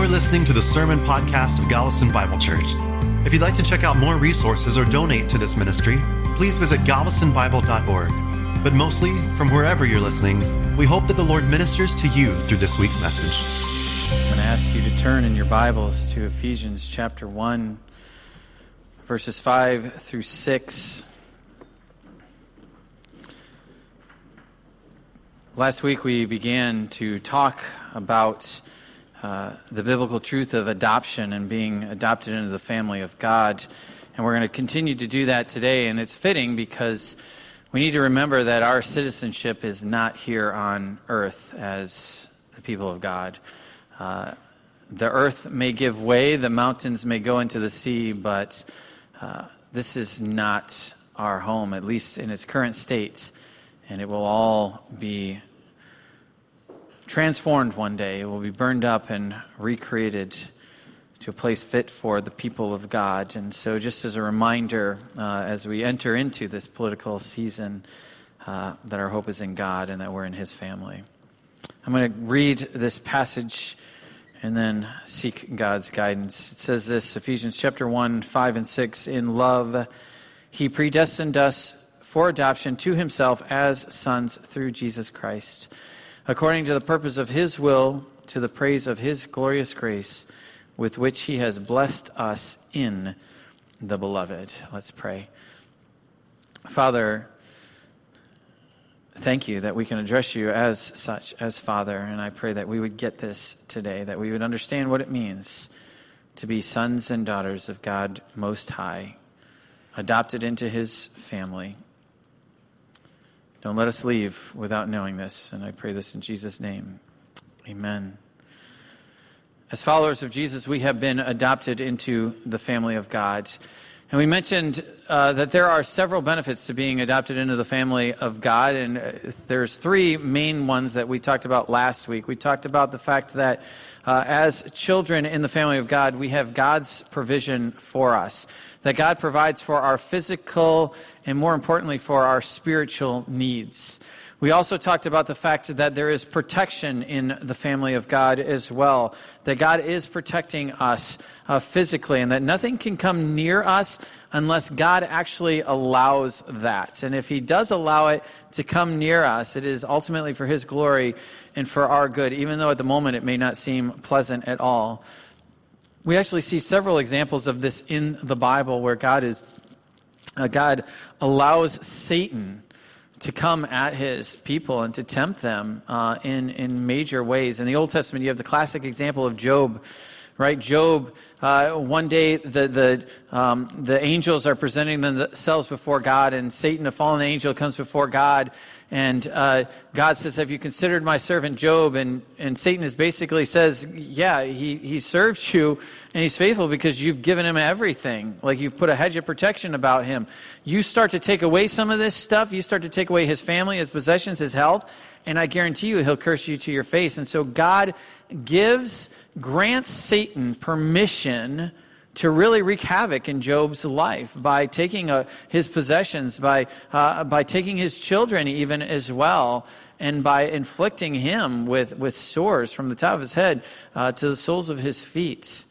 You're listening to the Sermon Podcast of Galveston Bible Church. If you'd like to check out more resources or donate to this ministry, please visit galvestonbible.org. But mostly, from wherever you're listening, we hope that the Lord ministers to you through this week's message. I'm going to ask you to turn in your Bibles to Ephesians chapter 1, verses 5 through 6. Last week we began to talk about uh, the biblical truth of adoption and being adopted into the family of God. And we're going to continue to do that today. And it's fitting because we need to remember that our citizenship is not here on earth as the people of God. Uh, the earth may give way, the mountains may go into the sea, but uh, this is not our home, at least in its current state. And it will all be transformed one day. It will be burned up and recreated to a place fit for the people of God. And so, just as a reminder, uh, as we enter into this political season, uh, that our hope is in God and that we're in His family. I'm going to read this passage and then seek God's guidance. It says this Ephesians chapter 1, 5 and 6. In love, He predestined us for adoption to Himself as sons through Jesus Christ according to the purpose of His will, to the praise of His glorious grace, with which He has blessed us in the beloved. Let's pray. Father, thank you that we can address you as such, as Father, and I pray that we would get this today, that we would understand what it means to be sons and daughters of God Most High, adopted into His family. Don't let us leave without knowing this. And I pray this in Jesus' name. Amen. As followers of Jesus, we have been adopted into the family of God. And we mentioned uh, that there are several benefits to being adopted into the family of God. And uh, there's three main ones that we talked about last week. We talked about the fact that uh, as children in the family of God, we have God's provision for us that God provides for our physical and, more importantly, for our spiritual needs. We also talked about the fact that there is protection in the family of God as well, that God is protecting us uh, physically, and that nothing can come near us unless God actually allows that. And if He does allow it to come near us, it is ultimately for His glory and for our good, even though at the moment it may not seem pleasant at all. We actually see several examples of this in the Bible where God is uh, God allows Satan to come at his people and to tempt them uh, in, in major ways. In the Old Testament, you have the classic example of Job, right? Job, uh, one day the, the, um, the angels are presenting themselves before God, and Satan, a fallen angel, comes before God and uh, God says, Have you considered my servant Job? And, and Satan is basically says, Yeah, he, he serves you and he's faithful because you've given him everything. Like you've put a hedge of protection about him. You start to take away some of this stuff, you start to take away his family, his possessions, his health, and I guarantee you he'll curse you to your face. And so God gives, grants Satan permission to really wreak havoc in Job's life by taking uh, his possessions, by, uh, by taking his children even as well, and by inflicting him with, with sores from the top of his head uh, to the soles of his feet.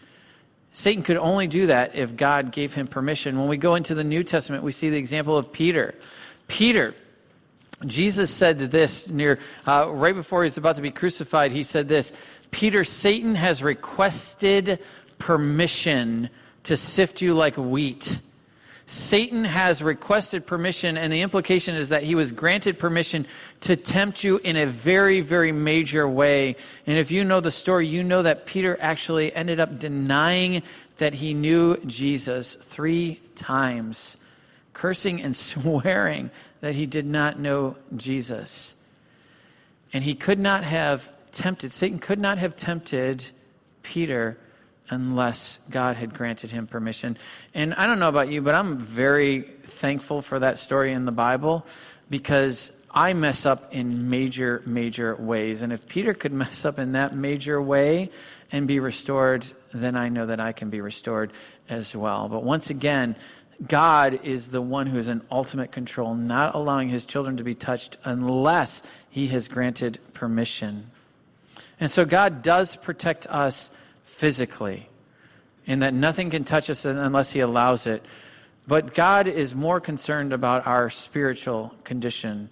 Satan could only do that if God gave him permission. When we go into the New Testament, we see the example of Peter. Peter, Jesus said this near uh, right before he was about to be crucified. He said this: Peter, Satan has requested permission to sift you like wheat. Satan has requested permission, and the implication is that he was granted permission to tempt you in a very, very major way. And if you know the story, you know that Peter actually ended up denying that he knew Jesus three times, cursing and swearing that he did not know Jesus. And he could not have tempted, Satan could not have tempted Peter unless God had granted him permission. And I don't know about you, but I'm very thankful for that story in the Bible because I mess up in major, major ways. And if Peter could mess up in that major way and be restored, then I know that I can be restored as well. But once again, God is the one who is in ultimate control, not allowing his children to be touched unless he has granted permission. And so God does protect us physically, in that nothing can touch us unless He allows it. But God is more concerned about our spiritual condition.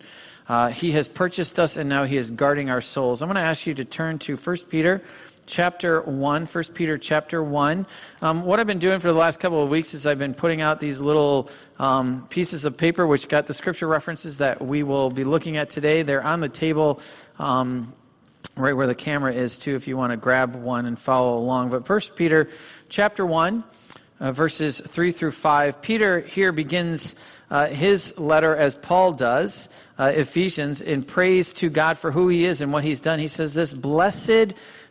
Uh, he has purchased us and now He is guarding our souls. I'm going to ask you to turn to 1 Peter chapter 1, 1 Peter chapter 1. Um, what I've been doing for the last couple of weeks is I've been putting out these little um, pieces of paper which got the scripture references that we will be looking at today. They're on the table um, right where the camera is, too, if you want to grab one and follow along. But first Peter chapter 1. Uh, verses 3 through 5. Peter here begins uh, his letter as Paul does, uh, Ephesians, in praise to God for who he is and what he's done. He says this Blessed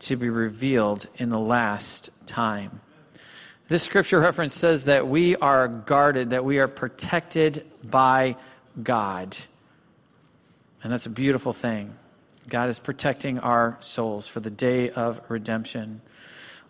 to be revealed in the last time. This scripture reference says that we are guarded, that we are protected by God. And that's a beautiful thing. God is protecting our souls for the day of redemption.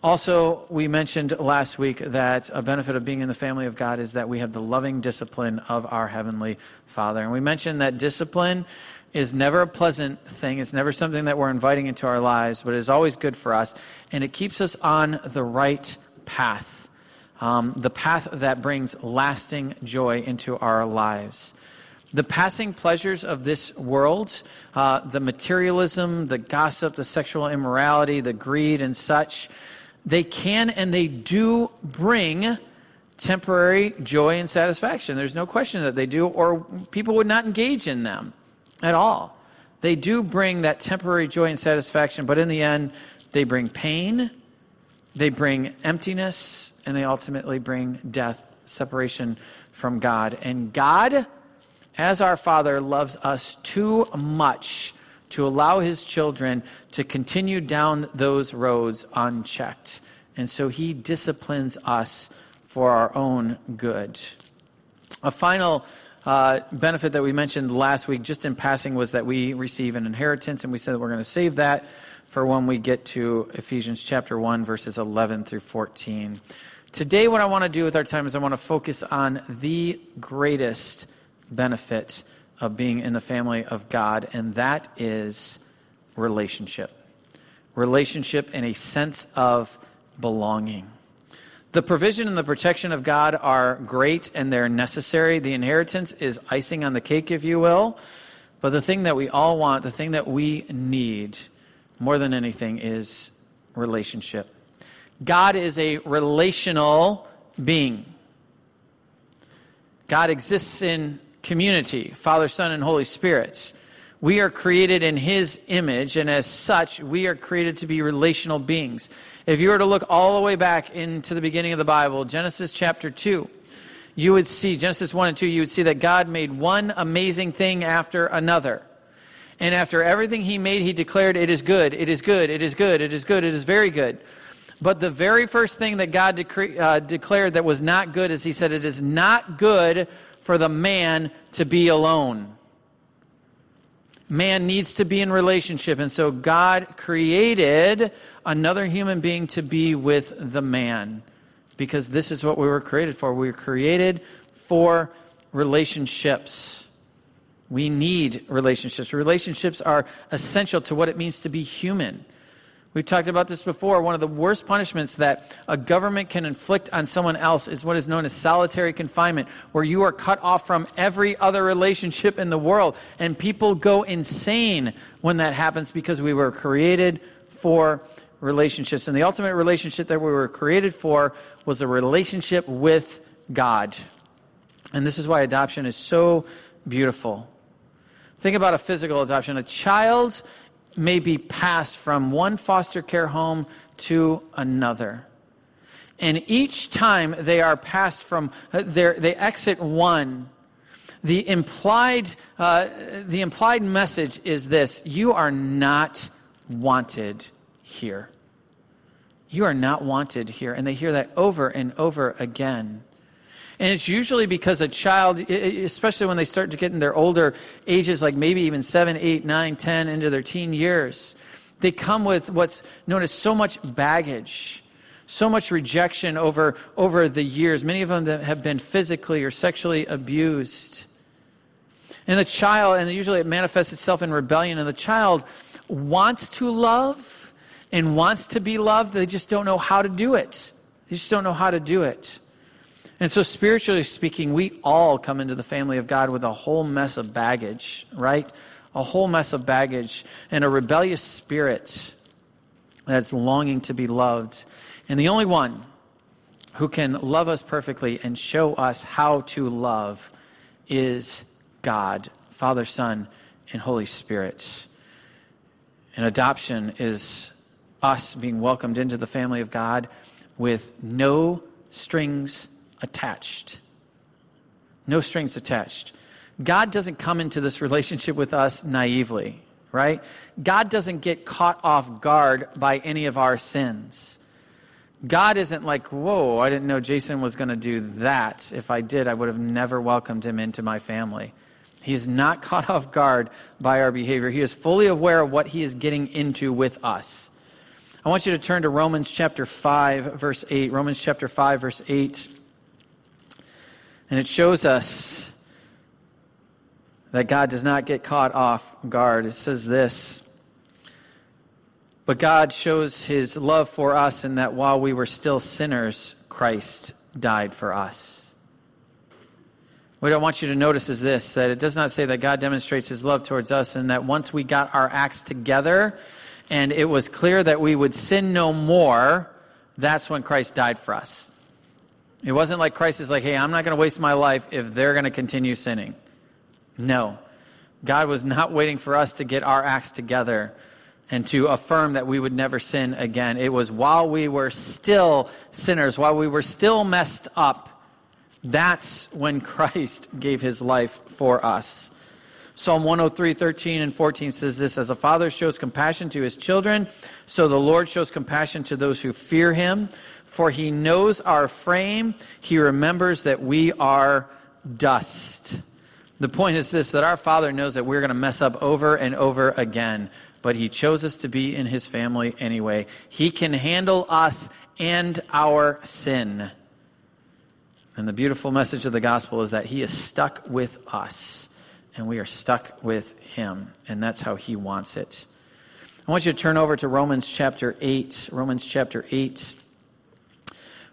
Also, we mentioned last week that a benefit of being in the family of God is that we have the loving discipline of our Heavenly Father. And we mentioned that discipline is never a pleasant thing. It's never something that we're inviting into our lives, but it is always good for us. And it keeps us on the right path, um, the path that brings lasting joy into our lives. The passing pleasures of this world, uh, the materialism, the gossip, the sexual immorality, the greed, and such, they can and they do bring temporary joy and satisfaction. There's no question that they do, or people would not engage in them at all. They do bring that temporary joy and satisfaction, but in the end, they bring pain, they bring emptiness, and they ultimately bring death, separation from God. And God, as our Father, loves us too much to allow his children to continue down those roads unchecked. And so he disciplines us for our own good. A final uh, benefit that we mentioned last week, just in passing, was that we receive an inheritance, and we said we're going to save that for when we get to Ephesians chapter 1, verses 11 through 14. Today, what I want to do with our time is I want to focus on the greatest benefit of being in the family of God, and that is relationship. Relationship and a sense of belonging. The provision and the protection of God are great and they're necessary. The inheritance is icing on the cake, if you will. But the thing that we all want, the thing that we need more than anything, is relationship. God is a relational being. God exists in community Father, Son, and Holy Spirit. We are created in His image, and as such, we are created to be relational beings. If you were to look all the way back into the beginning of the Bible, Genesis chapter 2, you would see, Genesis 1 and 2, you would see that God made one amazing thing after another. And after everything He made, He declared, It is good, it is good, it is good, it is good, it is very good. But the very first thing that God decre- uh, declared that was not good is He said, It is not good for the man to be alone. Man needs to be in relationship. And so God created another human being to be with the man because this is what we were created for. We were created for relationships. We need relationships. Relationships are essential to what it means to be human. We've talked about this before. One of the worst punishments that a government can inflict on someone else is what is known as solitary confinement, where you are cut off from every other relationship in the world. And people go insane when that happens because we were created for relationships. And the ultimate relationship that we were created for was a relationship with God. And this is why adoption is so beautiful. Think about a physical adoption. A child may be passed from one foster care home to another. And each time they are passed from, uh, they exit one, the implied, uh, the implied message is this you are not wanted here. You are not wanted here. And they hear that over and over again. And it's usually because a child, especially when they start to get in their older ages, like maybe even seven, eight, nine, ten, into their teen years, they come with what's known as so much baggage, so much rejection over, over the years. Many of them that have been physically or sexually abused. And the child, and usually it manifests itself in rebellion, and the child wants to love and wants to be loved. They just don't know how to do it. They just don't know how to do it. And so, spiritually speaking, we all come into the family of God with a whole mess of baggage, right? A whole mess of baggage and a rebellious spirit that's longing to be loved. And the only one who can love us perfectly and show us how to love is God, Father, Son, and Holy Spirit. And adoption is us being welcomed into the family of God with no strings attached. No strings attached. God doesn't come into this relationship with us naively, right? God doesn't get caught off guard by any of our sins. God isn't like, whoa, I didn't know Jason was going to do that. If I did, I would have never welcomed him into my family. He is not caught off guard by our behavior. He is fully aware of what he is getting into with us. I want you to turn to Romans chapter 5, verse 8. Romans chapter 5, verse 8. And it shows us that God does not get caught off guard. It says this But God shows his love for us in that while we were still sinners, Christ died for us. What I want you to notice is this that it does not say that God demonstrates his love towards us, and that once we got our acts together and it was clear that we would sin no more, that's when Christ died for us. It wasn't like Christ is like, hey, I'm not going to waste my life if they're going to continue sinning. No. God was not waiting for us to get our acts together and to affirm that we would never sin again. It was while we were still sinners, while we were still messed up, that's when Christ gave his life for us. Psalm 103, 13 and 14 says this As a father shows compassion to his children, so the Lord shows compassion to those who fear him. For he knows our frame, he remembers that we are dust. The point is this that our Father knows that we're going to mess up over and over again, but He chose us to be in His family anyway. He can handle us and our sin. And the beautiful message of the gospel is that He is stuck with us, and we are stuck with Him, and that's how He wants it. I want you to turn over to Romans chapter 8. Romans chapter 8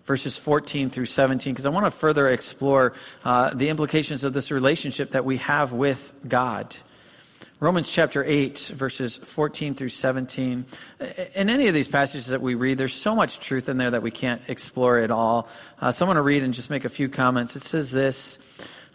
verses 14 through 17, because I want to further explore uh, the implications of this relationship that we have with God. Romans chapter 8, verses 14 through 17. In any of these passages that we read, there's so much truth in there that we can't explore it all. Uh, so I'm going to read and just make a few comments. It says this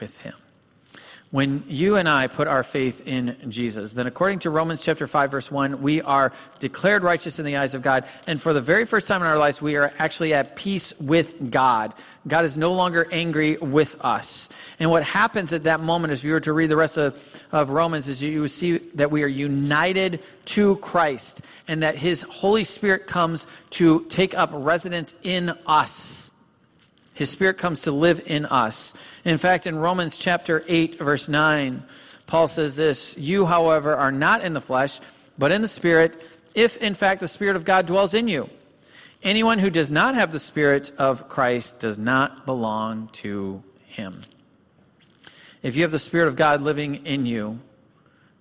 with Him. When you and I put our faith in Jesus, then according to Romans chapter 5 verse 1, we are declared righteous in the eyes of God. And for the very first time in our lives, we are actually at peace with God. God is no longer angry with us. And what happens at that moment, if you were to read the rest of, of Romans, is you see that we are united to Christ and that his Holy Spirit comes to take up residence in us. His Spirit comes to live in us. In fact, in Romans chapter 8, verse 9, Paul says this You, however, are not in the flesh, but in the Spirit, if in fact the Spirit of God dwells in you. Anyone who does not have the Spirit of Christ does not belong to him. If you have the Spirit of God living in you,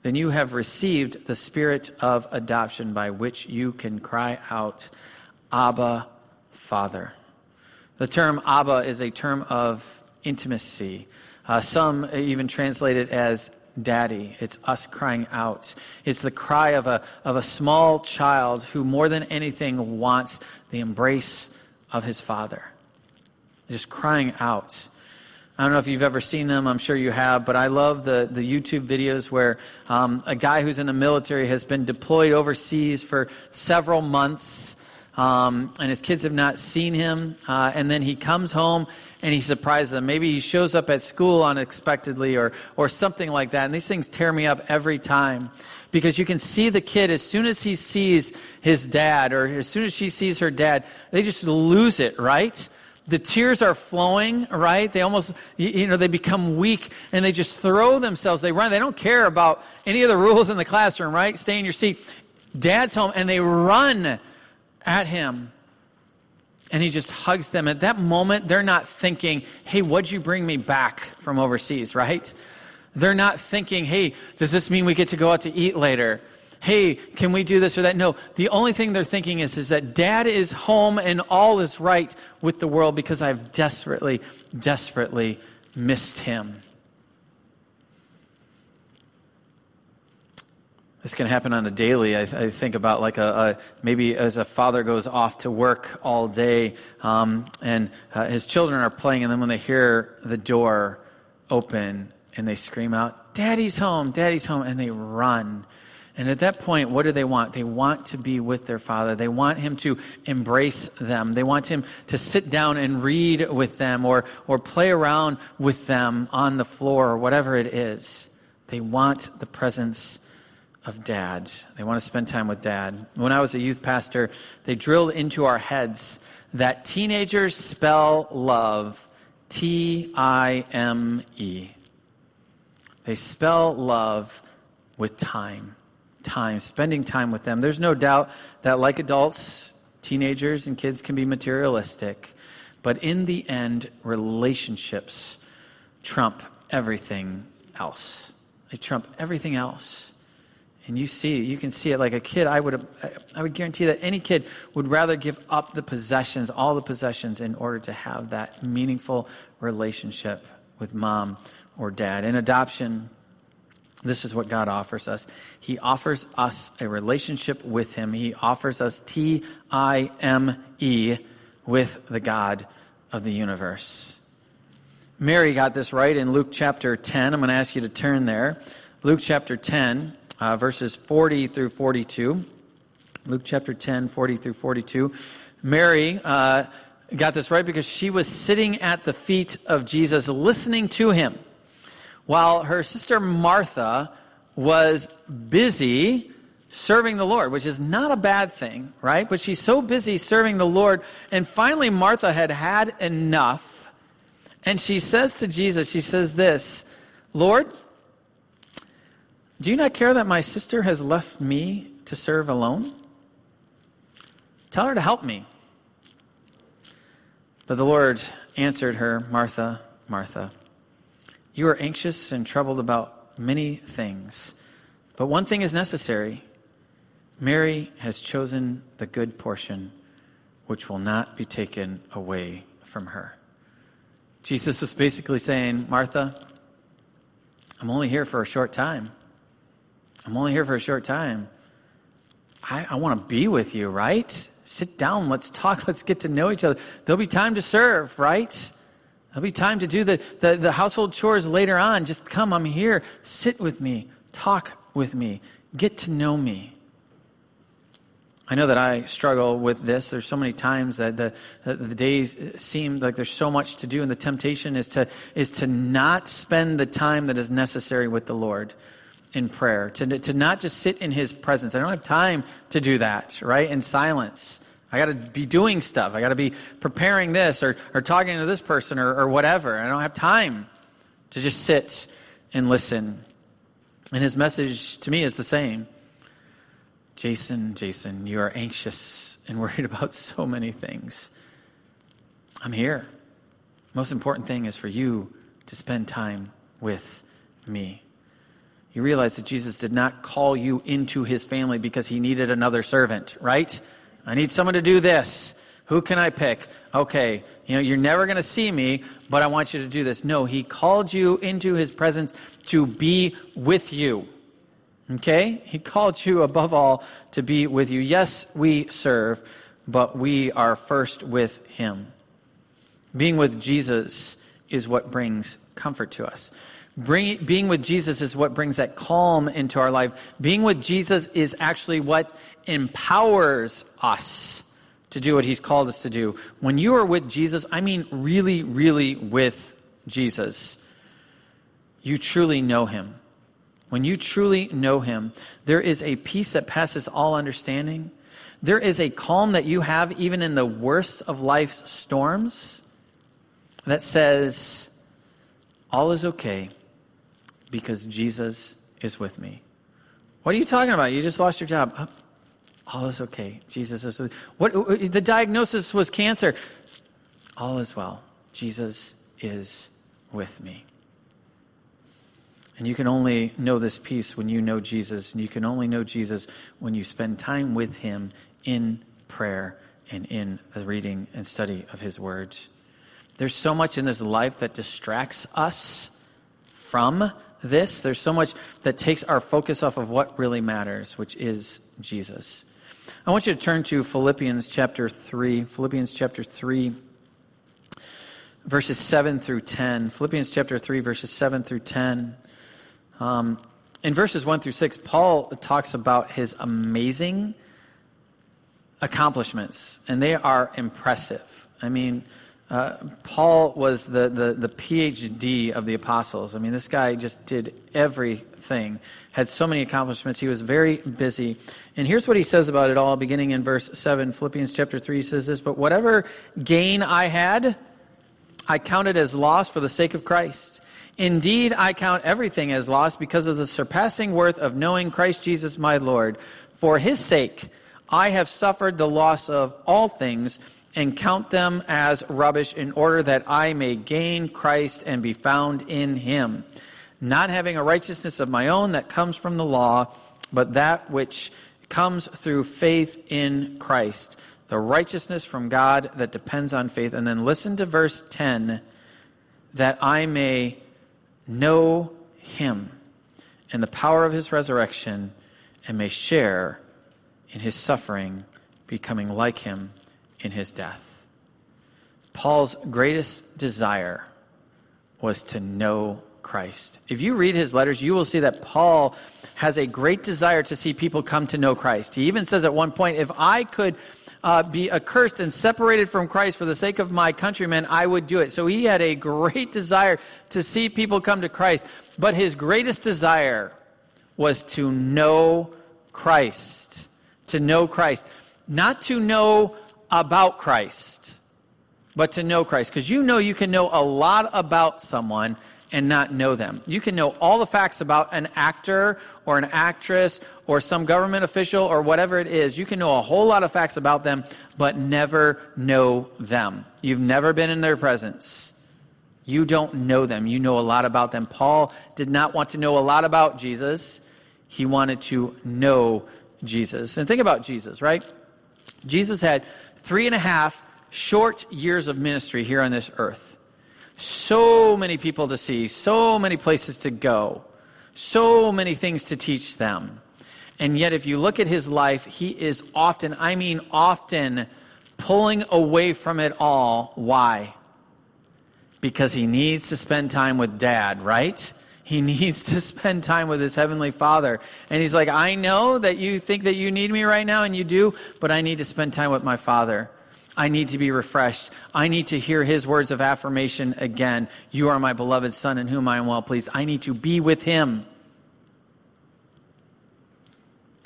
then you have received the Spirit of adoption by which you can cry out, Abba, Father. The term Abba is a term of intimacy. Uh, some even translate it as Daddy. It's us crying out. It's the cry of a, of a small child who, more than anything, wants the embrace of his Father. Just crying out. I don't know if you've ever seen them. I'm sure you have, but I love the, the YouTube videos where um, a guy who's in the military has been deployed overseas for several months, um, and his kids have not seen him. Uh, and then he comes home and he surprises them. Maybe he shows up at school unexpectedly or, or something like that. And these things tear me up every time because you can see the kid as soon as he sees his dad or as soon as she sees her dad, they just lose it, right? the tears are flowing, right? They almost, you know, they become weak and they just throw themselves. They run. They don't care about any of the rules in the classroom, right? Stay in your seat. Dad's home and they run at him. And he just hugs them. At that moment, they're not thinking, hey, what'd you bring me back from overseas, right? They're not thinking, hey, does this mean we get to go out to eat later? hey, can we do this or that? No, the only thing they're thinking is, is that dad is home and all is right with the world because I've desperately, desperately missed him. This can happen on a daily. I, th- I think about like a, a, maybe as a father goes off to work all day, um, and uh, his children are playing, and then when they hear the door open, and they scream out, "Daddy's home! Daddy's home!" and they run and at that point, what do they want? They want to be with their father. They want him to embrace them. They want him to sit down and read with them or, or play around with them on the floor or whatever it is. They want the presence of dad. They want to spend time with dad. When I was a youth pastor, they drilled into our heads that teenagers spell love T I M E. They spell love with time time, spending time with them. There's no doubt that, like adults, teenagers and kids can be materialistic. But in the end, relationships trump everything else. They trump everything else. And you see, you can see it like a kid. I would, I would guarantee that any kid would rather give up the possessions, all the possessions, in order to have that meaningful relationship with mom or dad. In adoption, this is what God offers us. He offers us a relationship with Him. He offers us T I M E with the God of the universe. Mary got this right in Luke chapter 10. I'm going to ask you to turn there. Luke chapter 10, uh, verses 40 through 42. Luke chapter 10, 40 through 42. Mary uh, got this right because she was sitting at the feet of Jesus, listening to him while her sister Martha was busy serving the Lord, which is not a bad thing, right? But she's so busy serving the Lord. And finally, Martha had had enough. And she says to Jesus, she says this Lord, do you not care that my sister has left me to serve alone? Tell her to help me. But the Lord answered her, Martha, Martha. You are anxious and troubled about many things, but one thing is necessary. Mary has chosen the good portion, which will not be taken away from her. Jesus was basically saying, Martha, I'm only here for a short time. I'm only here for a short time. I, I want to be with you, right? Sit down, let's talk, let's get to know each other. There'll be time to serve, right? There'll be time to do the, the, the household chores later on. Just come, I'm here. Sit with me. Talk with me. Get to know me. I know that I struggle with this. There's so many times that the, the days seem like there's so much to do, and the temptation is to, is to not spend the time that is necessary with the Lord in prayer, to, to not just sit in His presence. I don't have time to do that, right? In silence. I got to be doing stuff. I got to be preparing this or, or talking to this person or, or whatever. I don't have time to just sit and listen. And his message to me is the same Jason, Jason, you are anxious and worried about so many things. I'm here. Most important thing is for you to spend time with me. You realize that Jesus did not call you into his family because he needed another servant, right? I need someone to do this. Who can I pick? Okay, you know, you're never going to see me, but I want you to do this. No, he called you into his presence to be with you. Okay? He called you above all to be with you. Yes, we serve, but we are first with Him. Being with Jesus is what brings comfort to us. Bring, being with Jesus is what brings that calm into our life. Being with Jesus is actually what empowers us to do what He's called us to do. When you are with Jesus, I mean really, really with Jesus, you truly know Him. When you truly know Him, there is a peace that passes all understanding. There is a calm that you have even in the worst of life's storms that says, All is okay because Jesus is with me. What are you talking about? You just lost your job. Oh, all is okay. Jesus is with what the diagnosis was cancer. All is well. Jesus is with me. And you can only know this peace when you know Jesus, and you can only know Jesus when you spend time with him in prayer and in the reading and study of his words. There's so much in this life that distracts us from this. There's so much that takes our focus off of what really matters, which is Jesus. I want you to turn to Philippians chapter 3. Philippians chapter 3, verses 7 through 10. Philippians chapter 3, verses 7 through 10. Um, in verses 1 through 6, Paul talks about his amazing accomplishments, and they are impressive. I mean, uh, Paul was the, the, the PhD of the apostles. I mean, this guy just did everything, had so many accomplishments. He was very busy. And here's what he says about it all, beginning in verse 7, Philippians chapter 3 says this But whatever gain I had, I counted as loss for the sake of Christ. Indeed, I count everything as loss because of the surpassing worth of knowing Christ Jesus my Lord. For his sake, I have suffered the loss of all things and count them as rubbish in order that I may gain Christ and be found in him, not having a righteousness of my own that comes from the law, but that which comes through faith in Christ, the righteousness from God that depends on faith. And then listen to verse 10 that I may know him and the power of his resurrection and may share in his suffering, becoming like him in his death. Paul's greatest desire was to know Christ. If you read his letters, you will see that Paul has a great desire to see people come to know Christ. He even says at one point, if I could uh, be accursed and separated from Christ for the sake of my countrymen, I would do it. So he had a great desire to see people come to Christ. But his greatest desire was to know Christ. To know Christ. Not to know about Christ, but to know Christ. Because you know you can know a lot about someone and not know them. You can know all the facts about an actor or an actress or some government official or whatever it is. You can know a whole lot of facts about them, but never know them. You've never been in their presence. You don't know them. You know a lot about them. Paul did not want to know a lot about Jesus, he wanted to know Jesus. And think about Jesus, right? Jesus had three and a half short years of ministry here on this earth. So many people to see, so many places to go, so many things to teach them. And yet, if you look at his life, he is often, I mean, often pulling away from it all. Why? Because he needs to spend time with dad, right? He needs to spend time with his heavenly father. And he's like, I know that you think that you need me right now, and you do, but I need to spend time with my father. I need to be refreshed. I need to hear his words of affirmation again. You are my beloved son in whom I am well pleased. I need to be with him.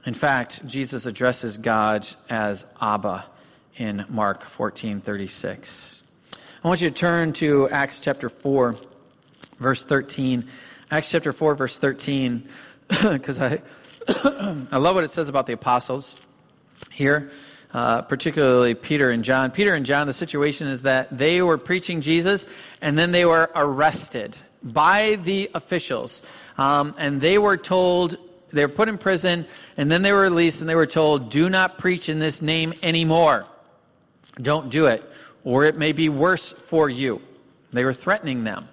In fact, Jesus addresses God as Abba in Mark 14:36. I want you to turn to Acts chapter 4 verse 13 Acts chapter 4, verse 13, because I, I love what it says about the apostles here, uh, particularly Peter and John. Peter and John, the situation is that they were preaching Jesus and then they were arrested by the officials. Um, and they were told, they were put in prison, and then they were released, and they were told, do not preach in this name anymore. Don't do it, or it may be worse for you. They were threatening them.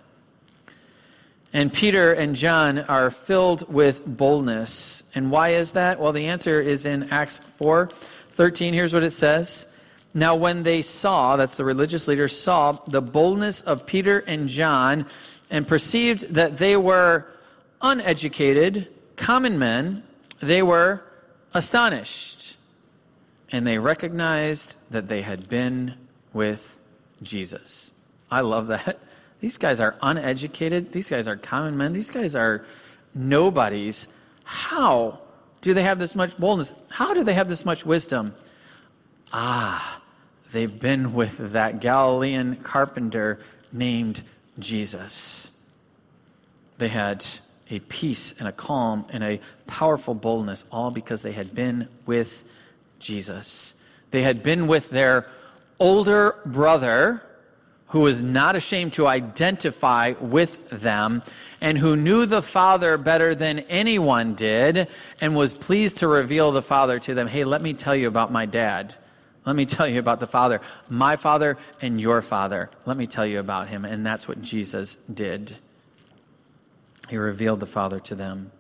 And Peter and John are filled with boldness. And why is that? Well, the answer is in Acts 4 13. Here's what it says. Now, when they saw, that's the religious leaders, saw the boldness of Peter and John and perceived that they were uneducated, common men, they were astonished. And they recognized that they had been with Jesus. I love that. These guys are uneducated. These guys are common men. These guys are nobodies. How do they have this much boldness? How do they have this much wisdom? Ah, they've been with that Galilean carpenter named Jesus. They had a peace and a calm and a powerful boldness, all because they had been with Jesus. They had been with their older brother who was not ashamed to identify with them and who knew the Father better than anyone did and was pleased to reveal the Father to them. Hey, let me tell you about my dad. Let me tell you about the Father, my Father and your Father. Let me tell you about him. And that's what Jesus did. He revealed the Father to them.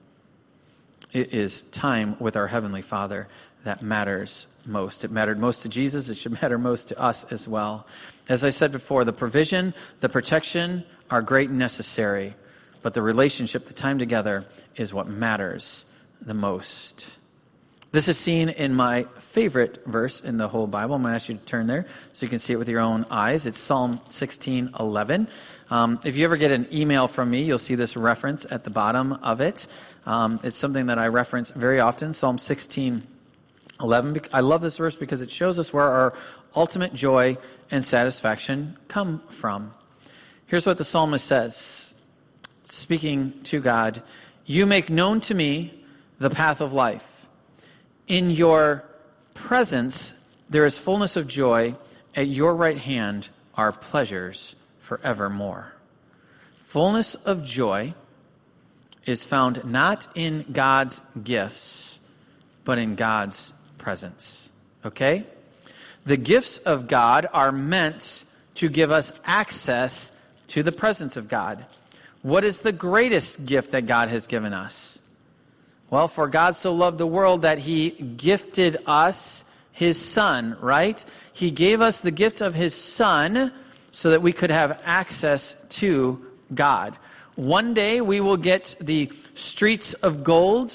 It is time with our Heavenly Father that matters most. It mattered most to Jesus. It should matter most to us as well. As I said before, the provision, the protection are great and necessary, but the relationship, the time together, is what matters the most. This is seen in my favorite verse in the whole Bible. I'm going to ask you to turn there so you can see it with your own eyes. It's Psalm 16 11. Um, if you ever get an email from me, you'll see this reference at the bottom of it. Um, it's something that I reference very often Psalm 16 11. I love this verse because it shows us where our ultimate joy and satisfaction come from. Here's what the psalmist says, speaking to God You make known to me the path of life. In your presence, there is fullness of joy. At your right hand are pleasures forevermore. Fullness of joy is found not in God's gifts, but in God's presence. Okay? The gifts of God are meant to give us access to the presence of God. What is the greatest gift that God has given us? Well, for God so loved the world that he gifted us his son, right? He gave us the gift of his son so that we could have access to God. One day we will get the streets of gold.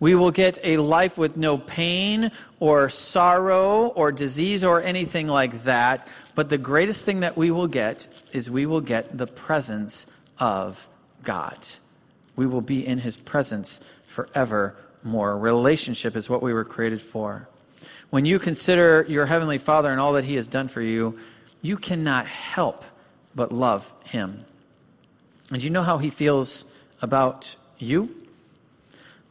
We will get a life with no pain or sorrow or disease or anything like that. But the greatest thing that we will get is we will get the presence of God. We will be in his presence forevermore. Relationship is what we were created for. When you consider your Heavenly Father and all that He has done for you, you cannot help but love Him. And you know how He feels about you?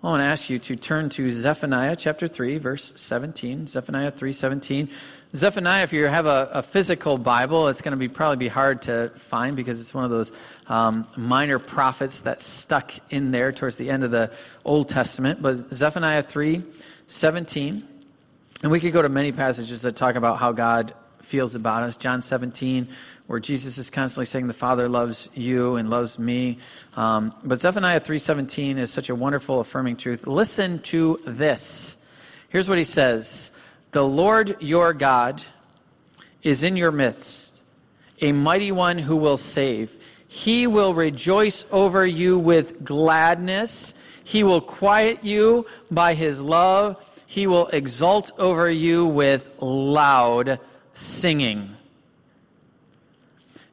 I want to ask you to turn to Zephaniah chapter 3, verse 17. Zephaniah 3 17. Zephaniah, if you have a, a physical Bible, it's going to be probably be hard to find because it's one of those um, minor prophets that stuck in there towards the end of the Old Testament. But Zephaniah 3 17. And we could go to many passages that talk about how God feels about us. John 17, where Jesus is constantly saying the Father loves you and loves me. Um, but Zephaniah 3:17 is such a wonderful affirming truth. Listen to this. Here's what he says. The Lord your God is in your midst, a mighty one who will save. He will rejoice over you with gladness. He will quiet you by his love. He will exult over you with loud singing.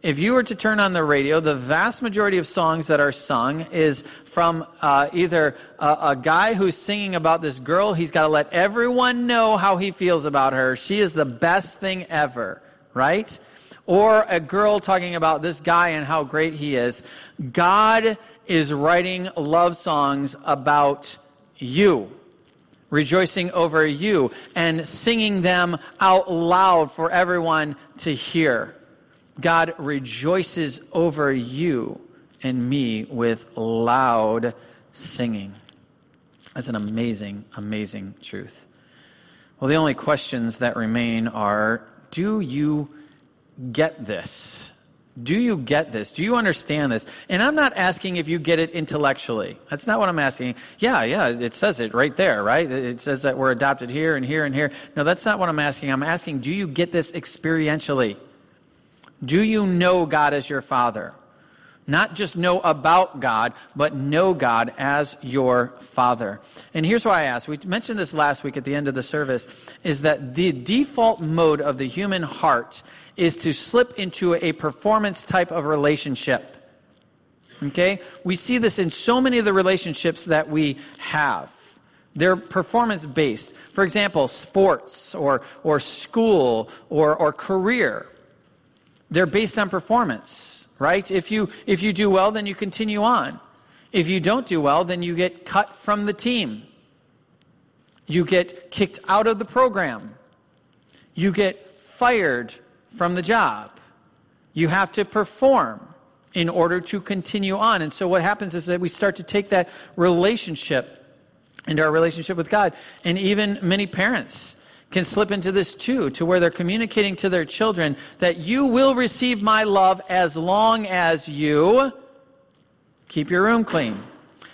If you were to turn on the radio, the vast majority of songs that are sung is from uh, either a, a, guy who's singing about this girl. He's got to let everyone know how he feels about her. She is the best thing ever, right? Or a girl talking about this guy and how great he is. God is writing love songs about you rejoicing over you and singing them out loud for everyone to hear. God rejoices over you and me with loud singing. That's an amazing, amazing truth. Well, the only questions that remain are do you get this? Do you get this? Do you understand this? And I'm not asking if you get it intellectually. That's not what I'm asking. Yeah, yeah, it says it right there, right? It says that we're adopted here and here and here. No, that's not what I'm asking. I'm asking, do you get this experientially? Do you know God as your Father? Not just know about God, but know God as your Father. And here's why I ask. We mentioned this last week at the end of the service is that the default mode of the human heart is to slip into a performance type of relationship. Okay? We see this in so many of the relationships that we have. They're performance based. For example, sports or, or school or, or career. They're based on performance, right? If you, if you do well, then you continue on. If you don't do well, then you get cut from the team. You get kicked out of the program. You get fired from the job. You have to perform in order to continue on. And so what happens is that we start to take that relationship into our relationship with God. And even many parents can slip into this too, to where they're communicating to their children that you will receive my love as long as you keep your room clean.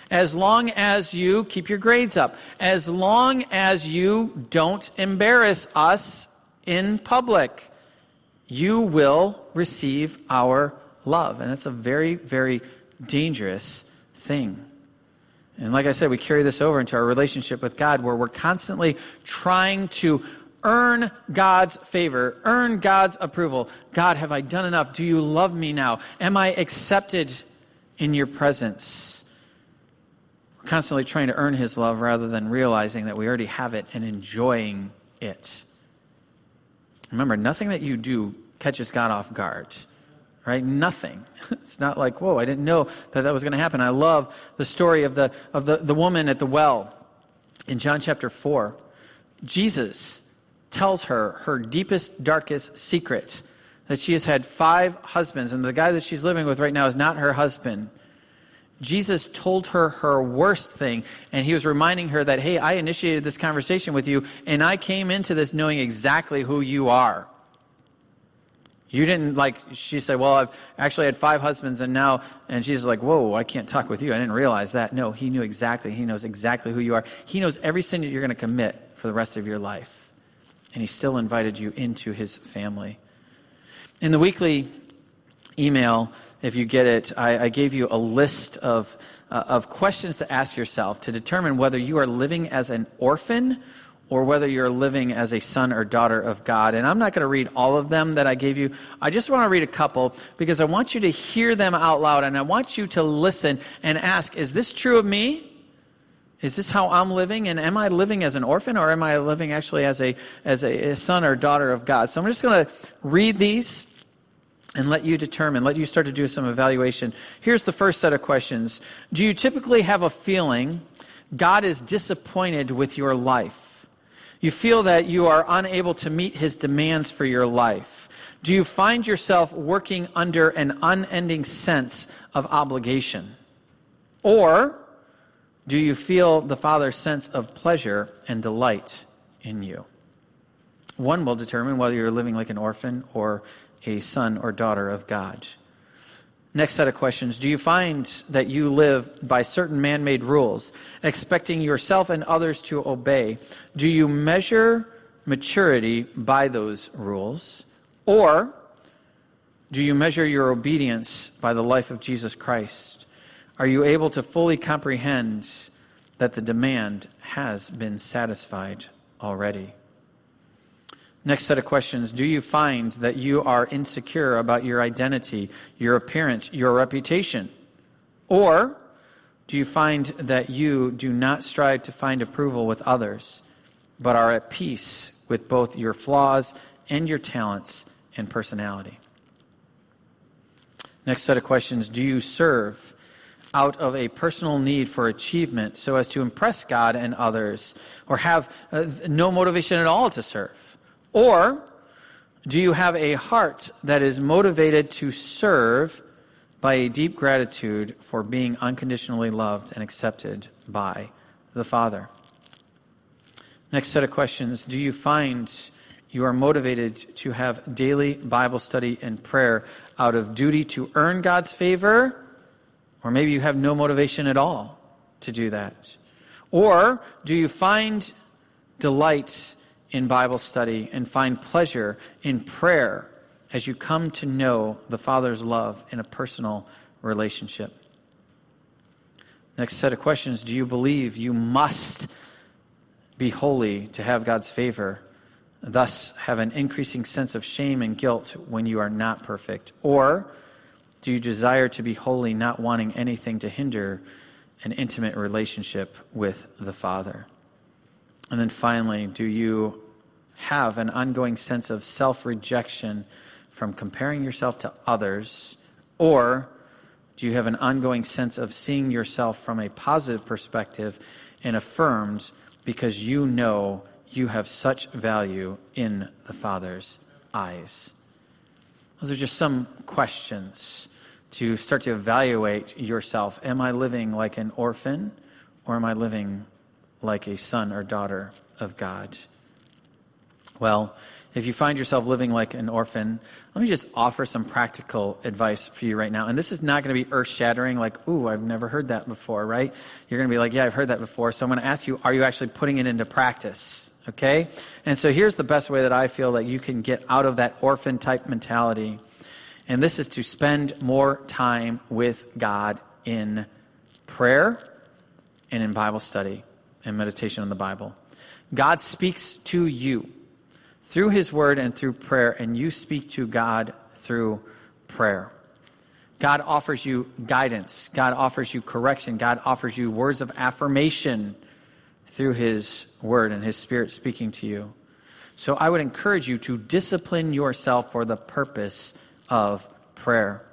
As long as you keep your grades up. As long as you don't embarrass us in public you will receive our love. And that's a very, very dangerous thing. And like I said, we carry this over into our relationship with God where we're constantly trying to earn God's favor, earn God's approval. God, have I done enough? Do you love me now? Am I accepted in your presence? We're constantly trying to earn his love rather than realizing that we already have it and enjoying it. Remember, nothing that you do catches God off guard, right? Nothing. It's not like, whoa, I didn't know that that was going to happen. I love the story of the, of the, the woman at the well in John chapter 4. Jesus tells her her deepest, darkest secret that she has had five husbands, and the guy that she's living with right now is not her husband. Jesus told her her worst thing, and he was reminding her that, hey, I initiated this conversation with you, and I came into this knowing exactly who you are. You didn't like, she said, well, I've actually had five husbands, and now, and she's like, whoa, I can't talk with you. I didn't realize that. No, he knew exactly. He knows exactly who you are. He knows every sin that you're going to commit for the rest of your life. And he still invited you into his family. In the weekly email, if you get it, I, I gave you a list of, uh, of questions to ask yourself to determine whether you are living as an orphan or whether you're living as a son or daughter of God. And I'm not going to read all of them that I gave you. I just want to read a couple because I want you to hear them out loud and I want you to listen and ask, is this true of me? Is this how I'm living? And am I living as an orphan or am I living actually as a, as a, son or daughter of God? So I'm just going to read these and let you determine, let you start to do some evaluation. Here's the first set of questions Do you typically have a feeling God is disappointed with your life? You feel that you are unable to meet his demands for your life? Do you find yourself working under an unending sense of obligation? Or do you feel the Father's sense of pleasure and delight in you? One will determine whether you're living like an orphan or a son or daughter of God. Next set of questions Do you find that you live by certain man made rules, expecting yourself and others to obey? Do you measure maturity by those rules? Or do you measure your obedience by the life of Jesus Christ? Are you able to fully comprehend that the demand has been satisfied already? Next set of questions Do you find that you are insecure about your identity, your appearance, your reputation? Or do you find that you do not strive to find approval with others, but are at peace with both your flaws and your talents and personality? Next set of questions Do you serve out of a personal need for achievement so as to impress God and others, or have uh, no motivation at all to serve? Or do you have a heart that is motivated to serve by a deep gratitude for being unconditionally loved and accepted by the Father? Next set of questions Do you find you are motivated to have daily Bible study and prayer out of duty to earn God's favor, or maybe you have no motivation at all to do that. Or do you find delight in Bible study and find pleasure in prayer as you come to know the Father's love in a personal relationship? Next set of questions Do you believe you must be holy to have God's favor, thus have an increasing sense of shame and guilt when you are not perfect? Or do you desire to be holy, not wanting anything to hinder an intimate relationship with the Father? And then finally, do you have an ongoing sense of self rejection from comparing yourself to others? Or do you have an ongoing sense of seeing yourself from a positive perspective and affirmed because you know you have such value in the Father's eyes? Those are just some questions to start to evaluate yourself. Am I living like an orphan or am I living like a son or daughter of God? Well, if you find yourself living like an orphan, let me just offer some practical advice for you right now. And this is not going to be earth shattering, like, ooh, I've never heard that before, right? You're going to be like, yeah, I've heard that before. So I'm going to ask you, are you actually putting it into practice? Okay? And so here's the best way that I feel that you can get out of that orphan type mentality. And this is to spend more time with God in prayer and in Bible study and meditation on the Bible. God speaks to you through His Word and through prayer, and you speak to God through prayer. God offers you guidance. God offers you correction. God offers you words of affirmation through His Word and His Spirit speaking to you. So I would encourage you to discipline yourself for the purpose of prayer.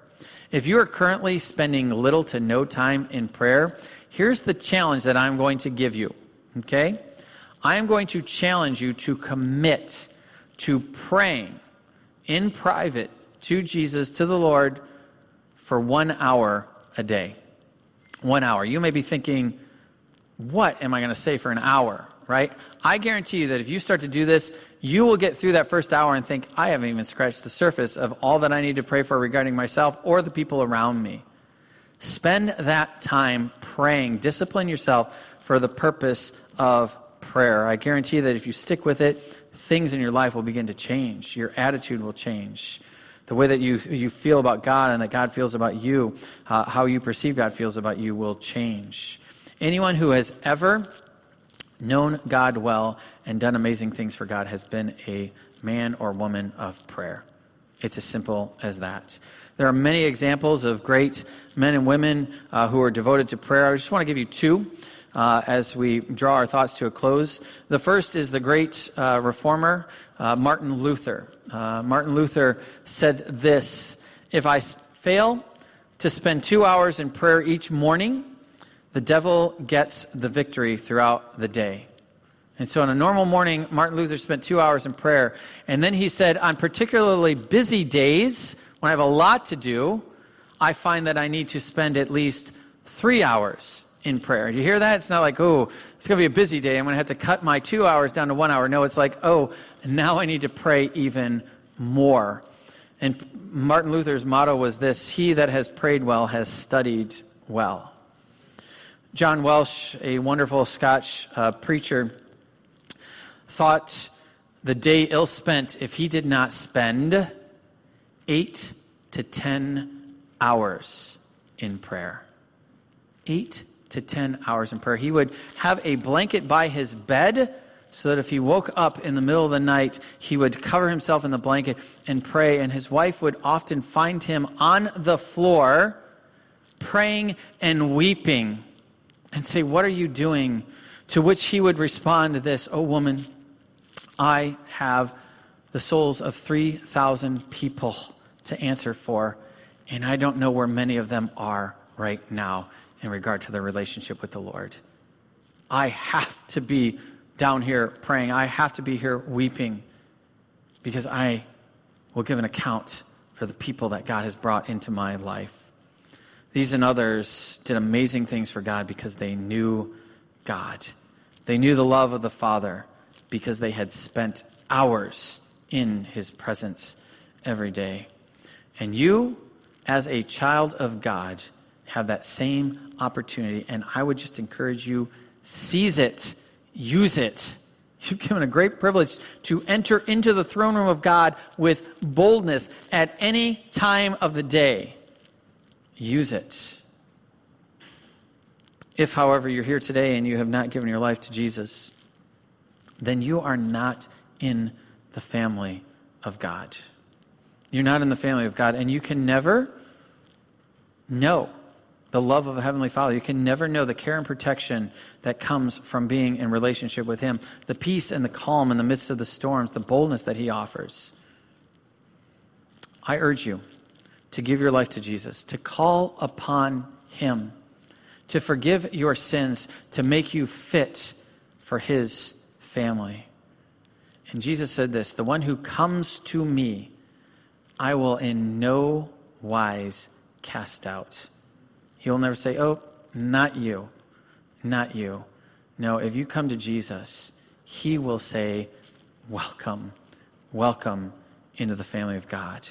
If you are currently spending little to no time in prayer, here's the challenge that I'm going to give you. Okay? I am going to challenge you to commit to praying in private to Jesus, to the Lord, for one hour a day. One hour. You may be thinking, what am I going to say for an hour, right? I guarantee you that if you start to do this, you will get through that first hour and think, I haven't even scratched the surface of all that I need to pray for regarding myself or the people around me. Spend that time praying. Discipline yourself for the purpose of prayer. I guarantee that if you stick with it, things in your life will begin to change. Your attitude will change. The way that you, you feel about God and that God feels about you, uh, how you perceive God feels about you will change. Anyone who has ever known God well and done amazing things for God has been a man or woman of prayer. It's as simple as that. There are many examples of great men and women uh, who are devoted to prayer. I just want to give you two uh, as we draw our thoughts to a close. The first is the great uh, reformer, uh, Martin Luther. Uh, Martin Luther said this If I fail to spend two hours in prayer each morning, the devil gets the victory throughout the day. And so on a normal morning, Martin Luther spent two hours in prayer. And then he said, on particularly busy days, when I have a lot to do, I find that I need to spend at least three hours in prayer. You hear that? It's not like, oh, it's going to be a busy day. I'm going to have to cut my two hours down to one hour. No, it's like, oh, now I need to pray even more. And Martin Luther's motto was this He that has prayed well has studied well. John Welsh, a wonderful Scotch uh, preacher, thought the day ill spent if he did not spend eight to ten hours in prayer. Eight to 10 hours in prayer. He would have a blanket by his bed so that if he woke up in the middle of the night, he would cover himself in the blanket and pray. And his wife would often find him on the floor praying and weeping and say, What are you doing? To which he would respond this, Oh, woman, I have the souls of 3,000 people to answer for, and I don't know where many of them are right now in regard to their relationship with the Lord. I have to be down here praying. I have to be here weeping because I will give an account for the people that God has brought into my life. These and others did amazing things for God because they knew God. They knew the love of the Father because they had spent hours in his presence every day. And you, as a child of God, have that same opportunity. And I would just encourage you seize it, use it. You've given a great privilege to enter into the throne room of God with boldness at any time of the day. Use it. If, however, you're here today and you have not given your life to Jesus, then you are not in the family of God. You're not in the family of God, and you can never know the love of a Heavenly Father. You can never know the care and protection that comes from being in relationship with Him, the peace and the calm in the midst of the storms, the boldness that He offers. I urge you to give your life to Jesus, to call upon Him, to forgive your sins, to make you fit for His family. And Jesus said this The one who comes to me, I will in no wise cast out. He will never say, Oh, not you, not you. No, if you come to Jesus, He will say, Welcome, welcome into the family of God.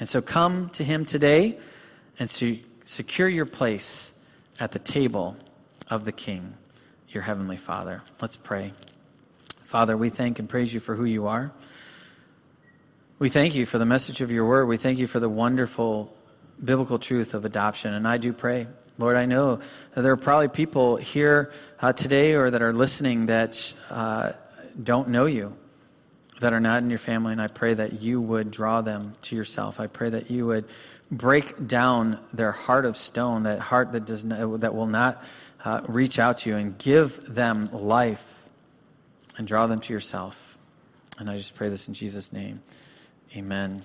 And so come to Him today and to secure your place at the table of the King, your Heavenly Father. Let's pray. Father, we thank and praise you for who you are. We thank you for the message of your word. We thank you for the wonderful biblical truth of adoption. And I do pray, Lord, I know that there are probably people here uh, today or that are listening that uh, don't know you, that are not in your family. And I pray that you would draw them to yourself. I pray that you would break down their heart of stone, that heart that, does not, that will not uh, reach out to you, and give them life and draw them to yourself. And I just pray this in Jesus' name. Amen.